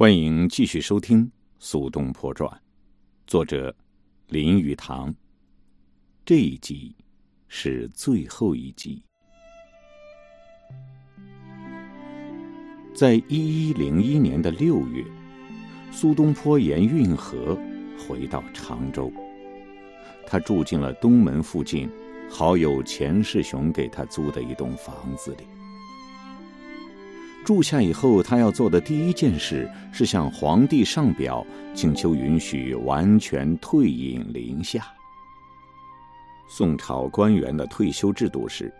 欢迎继续收听《苏东坡传》，作者林语堂。这一集是最后一集。在一一零一年的六月，苏东坡沿运河回到常州，他住进了东门附近好友钱世雄给他租的一栋房子里。住下以后，他要做的第一件事是向皇帝上表，请求允许完全退隐林下。宋朝官员的退休制度是，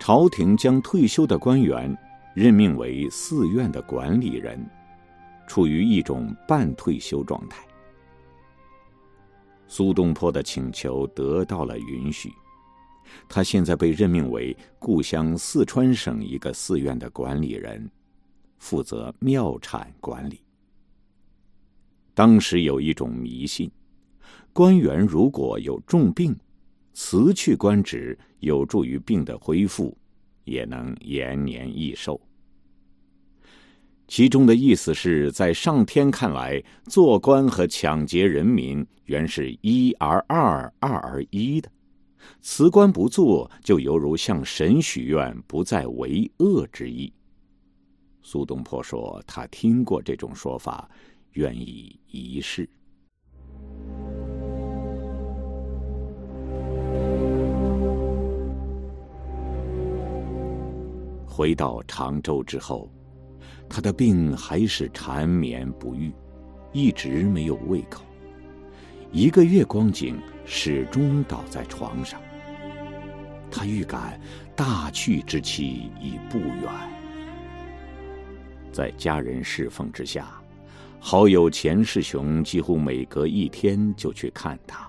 朝廷将退休的官员任命为寺院的管理人，处于一种半退休状态。苏东坡的请求得到了允许。他现在被任命为故乡四川省一个寺院的管理人，负责庙产管理。当时有一种迷信，官员如果有重病，辞去官职有助于病的恢复，也能延年益寿。其中的意思是在上天看来，做官和抢劫人民原是一而二，二而一的。辞官不做，就犹如向神许愿，不再为恶之意。苏东坡说：“他听过这种说法，愿意一试。”回到常州之后，他的病还是缠绵不愈，一直没有胃口。一个月光景，始终倒在床上。他预感大去之期已不远。在家人侍奉之下，好友钱世雄几乎每隔一天就去看他。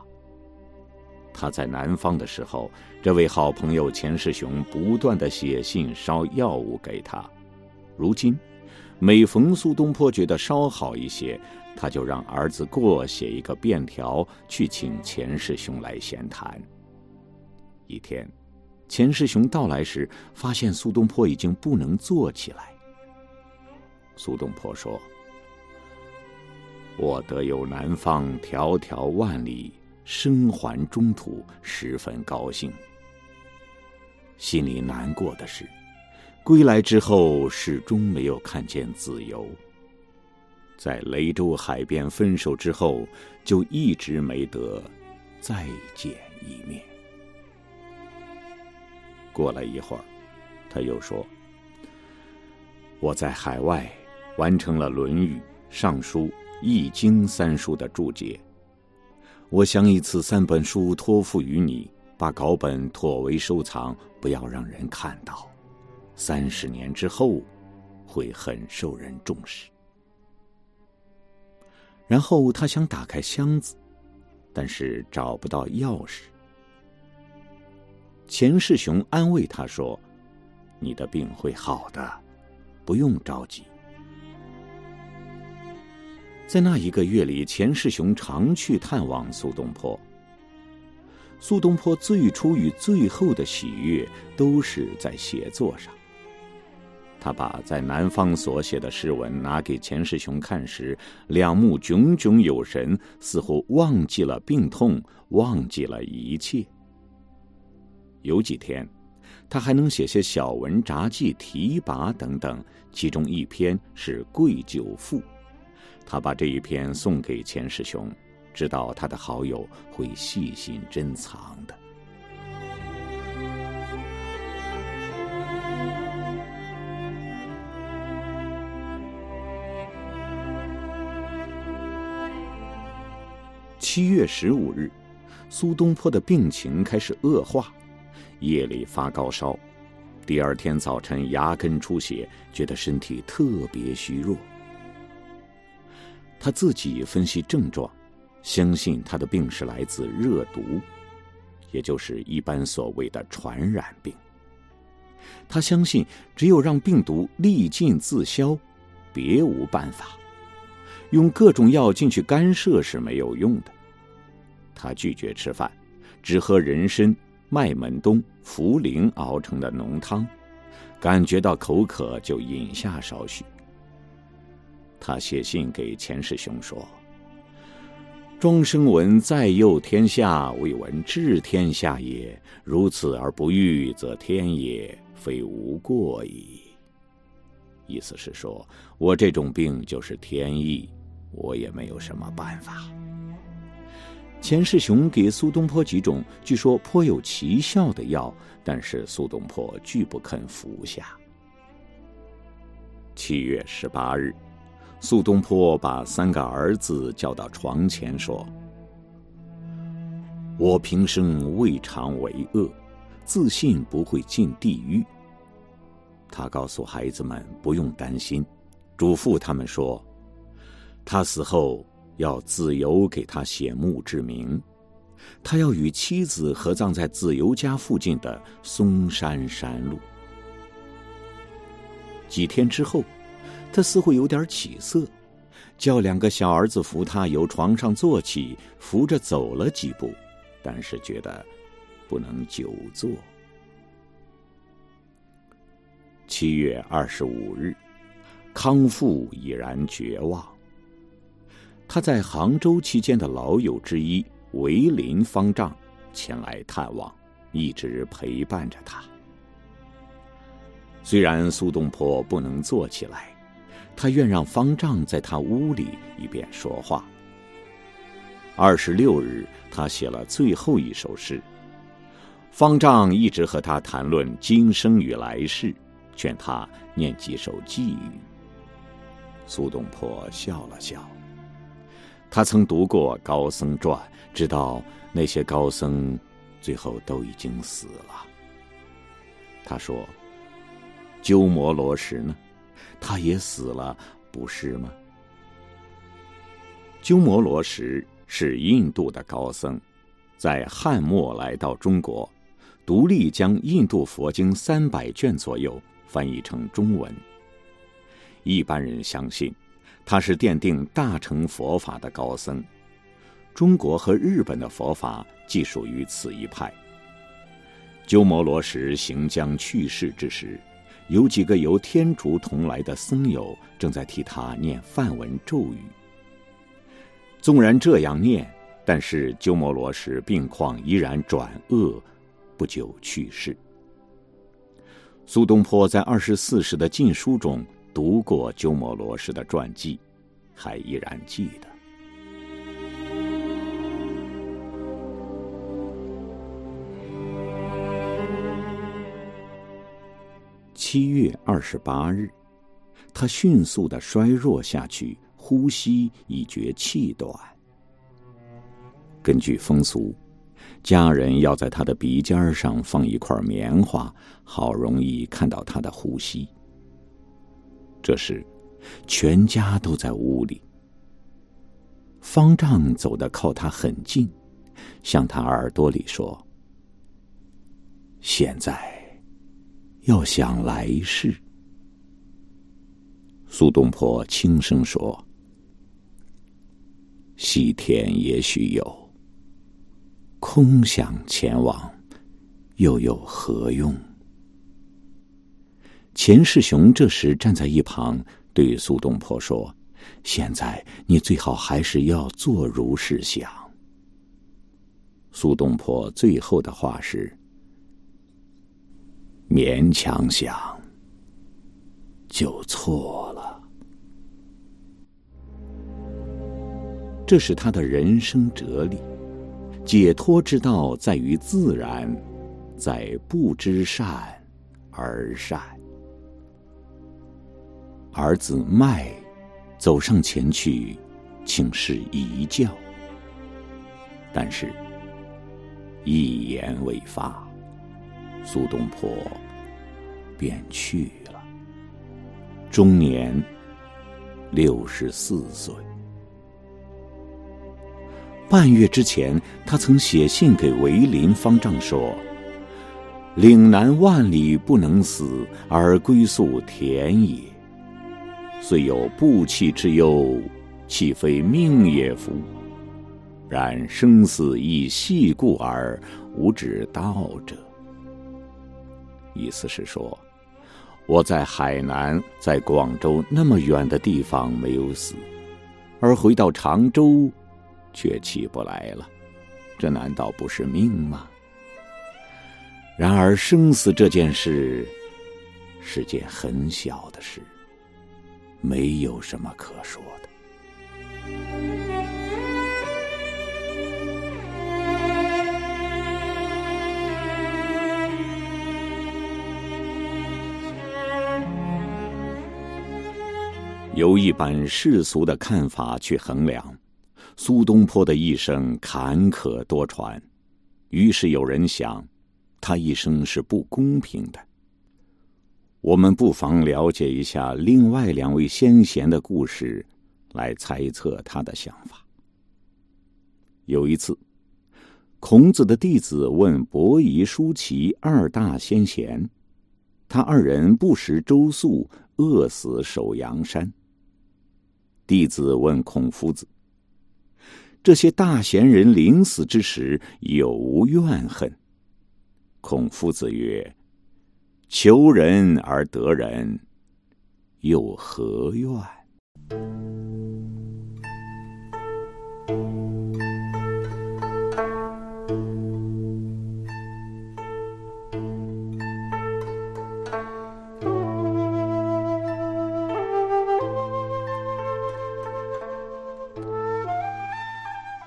他在南方的时候，这位好朋友钱世雄不断的写信烧药物给他。如今，每逢苏东坡觉得稍好一些，他就让儿子过写一个便条去请钱世雄来闲谈。一天，钱世雄到来时，发现苏东坡已经不能坐起来。苏东坡说：“我得有南方迢迢万里，生还中途，十分高兴。心里难过的是，归来之后始终没有看见子由。”在雷州海边分手之后，就一直没得再见一面。过了一会儿，他又说：“我在海外完成了《论语》《尚书》《易经》三书的注解，我想以此三本书托付于你，把稿本妥为收藏，不要让人看到。三十年之后，会很受人重视。”然后他想打开箱子，但是找不到钥匙。钱世雄安慰他说：“你的病会好的，不用着急。”在那一个月里，钱世雄常去探望苏东坡。苏东坡最初与最后的喜悦，都是在写作上。他把在南方所写的诗文拿给钱世雄看时，两目炯炯有神，似乎忘记了病痛，忘记了一切。有几天，他还能写些小文札记、题跋等等，其中一篇是《贵酒赋》，他把这一篇送给钱世雄，知道他的好友会细心珍藏的。七月十五日，苏东坡的病情开始恶化，夜里发高烧，第二天早晨牙根出血，觉得身体特别虚弱。他自己分析症状，相信他的病是来自热毒，也就是一般所谓的传染病。他相信只有让病毒力尽自消，别无办法，用各种药进去干涉是没有用的。他拒绝吃饭，只喝人参、麦门冬、茯苓熬成的浓汤，感觉到口渴就饮下少许。他写信给钱世雄说：“庄生闻在佑天下，未闻治天下也。如此而不欲，则天也，非无过矣。”意思是说，我这种病就是天意，我也没有什么办法。钱世雄给苏东坡几种据说颇有奇效的药，但是苏东坡拒不肯服下。七月十八日。苏东坡把三个儿子叫到床前说：“我平生未尝为恶，自信不会进地狱。”他告诉孩子们不用担心，嘱咐他们说：“他死后要自由给他写墓志铭，他要与妻子合葬在自由家附近的嵩山山路。”几天之后。他似乎有点起色，叫两个小儿子扶他由床上坐起，扶着走了几步，但是觉得不能久坐。七月二十五日，康复已然绝望。他在杭州期间的老友之一韦林方丈前来探望，一直陪伴着他。虽然苏东坡不能坐起来。他愿让方丈在他屋里一边说话。二十六日，他写了最后一首诗。方丈一直和他谈论今生与来世，劝他念几首寄语。苏东坡笑了笑。他曾读过高僧传，知道那些高僧最后都已经死了。他说：“鸠摩罗什呢？”他也死了，不是吗？鸠摩罗什是印度的高僧，在汉末来到中国，独立将印度佛经三百卷左右翻译成中文。一般人相信，他是奠定大乘佛法的高僧。中国和日本的佛法既属于此一派。鸠摩罗什行将去世之时。有几个由天竺同来的僧友正在替他念梵文咒语。纵然这样念，但是鸠摩罗什病况依然转恶，不久去世。苏东坡在二十四史的禁书中读过鸠摩罗什的传记，还依然记得。七月二十八日，他迅速的衰弱下去，呼吸已觉气短。根据风俗，家人要在他的鼻尖上放一块棉花，好容易看到他的呼吸。这时，全家都在屋里。方丈走得靠他很近，向他耳朵里说：“现在。”要想来世，苏东坡轻声说：“西天也许有，空想前往，又有何用？”钱世雄这时站在一旁，对苏东坡说：“现在你最好还是要做如是想。”苏东坡最后的话是。勉强想，就错了。这是他的人生哲理。解脱之道在于自然，在不知善而善。儿子迈走上前去，请示一教，但是一言未发。苏东坡便去了，终年六十四岁。半月之前，他曾写信给韦林方丈说：“岭南万里不能死，而归宿田野。虽有不弃之忧，岂非命也夫？然生死亦系故而无止道者。”意思是说，我在海南，在广州那么远的地方没有死，而回到常州，却起不来了。这难道不是命吗？然而生死这件事，是件很小的事，没有什么可说的。由一般世俗的看法去衡量，苏东坡的一生坎坷多舛，于是有人想，他一生是不公平的。我们不妨了解一下另外两位先贤的故事，来猜测他的想法。有一次，孔子的弟子问伯夷、叔齐二大先贤，他二人不食周粟，饿死守阳山。弟子问孔夫子：“这些大贤人临死之时有无怨恨？”孔夫子曰：“求人而得人，又何怨？”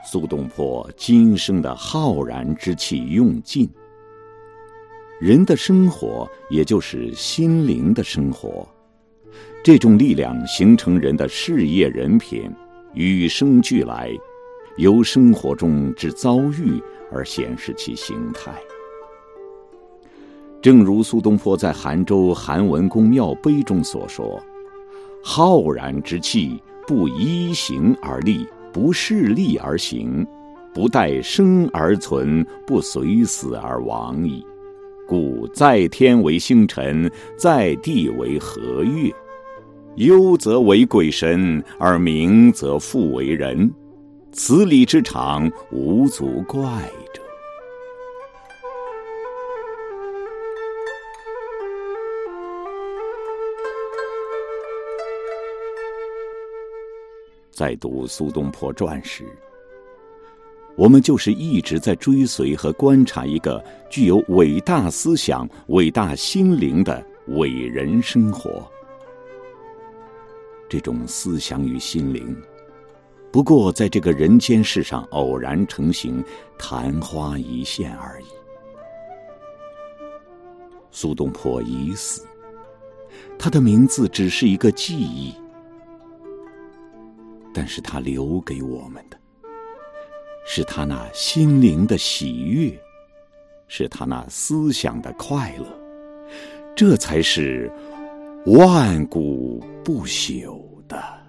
苏东坡今生的浩然之气用尽，人的生活也就是心灵的生活，这种力量形成人的事业人品，与生俱来，由生活中之遭遇而显示其形态。正如苏东坡在杭州韩文公庙碑中所说：“浩然之气，不依形而立。”不势利而行，不待生而存，不随死而亡矣。故在天为星辰，在地为和月。忧则为鬼神，而明则复为人。此理之常，无足怪者。在读苏东坡传时，我们就是一直在追随和观察一个具有伟大思想、伟大心灵的伟人生活。这种思想与心灵，不过在这个人间世上偶然成型，昙花一现而已。苏东坡已死，他的名字只是一个记忆。但是他留给我们的，是他那心灵的喜悦，是他那思想的快乐，这才是万古不朽的。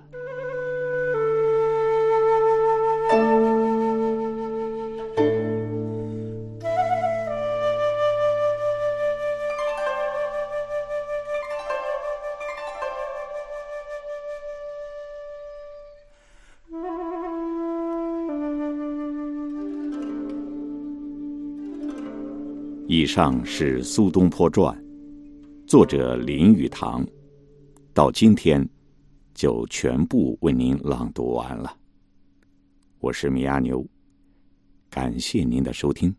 以上是《苏东坡传》，作者林语堂。到今天，就全部为您朗读完了。我是米阿牛，感谢您的收听。